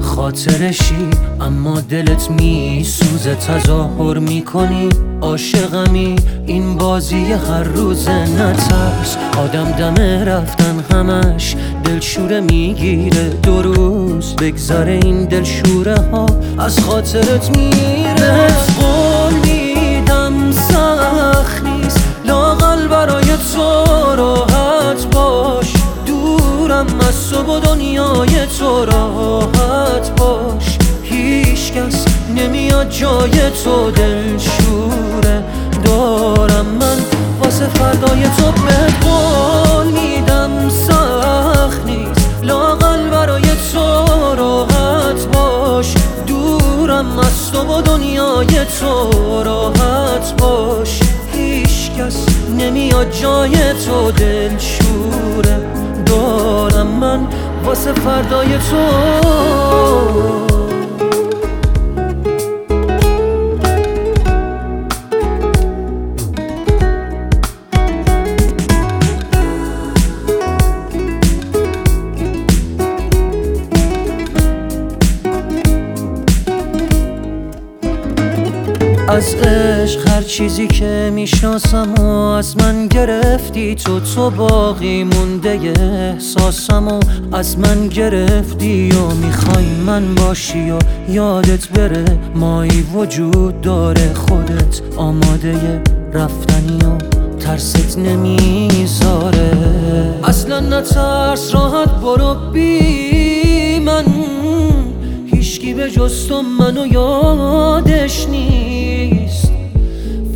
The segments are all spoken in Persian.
خاطرشی اما دلت می سوزه تظاهر می‌کنی. عاشقمی این بازی هر روز نترس. آدم دمه رفتن همش دلشوره می‌گیره. دو روز بگذره این دلشوره ها از خاطرت میره. قول میدم سخت نیست لاقل برای تو از تو و دنیای تو راحت باش. هیچ کس نمیاد جای تو دلشوره دارم من. واسه فردای تو به قول میدم سخت نیست. لاقل برای تو راحت باش. دورم از تو و دنیای تو راحت باش. هیچ کس نمیاد جای تو دلشوره واسه فردای تو. از عشق هر چیزی که می‌شناسم و از من گرفتی تو تو باقی مونده احساسم و از من گرفتی و می‌خوای من باشی و یادت بره مایی وجود داره خودت آماده رفتنی و ترست نمی‌ذاره. اصلا نترس راحت برو بی به جز تو منو یادش نیست.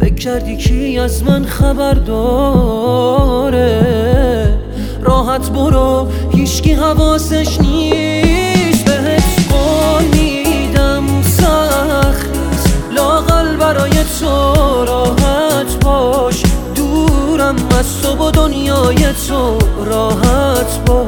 فکر کردی کی از من خبر داره؟ راحت برو هیچکی حواسش نیست. بهت قول میدم سخت. نیست لاقل برای تو راحت باش. دورم از تو و دنیای تو راحت باش.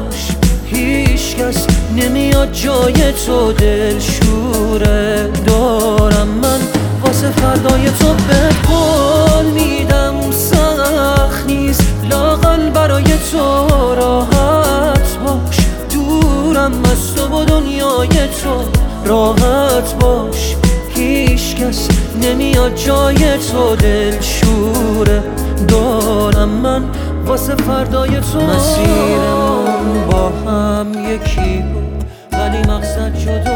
جای تو دلشوره دارم من. واسه فردای تو به قول میدم. سخت نیست. لاقل برای تو راحت باش. دورم از تو و دنیای تو راحت باش. هیچ کس نمیاد جای تو دلشوره دارم من. واسه فردای تو مسیرمون با هم یکی çocuğu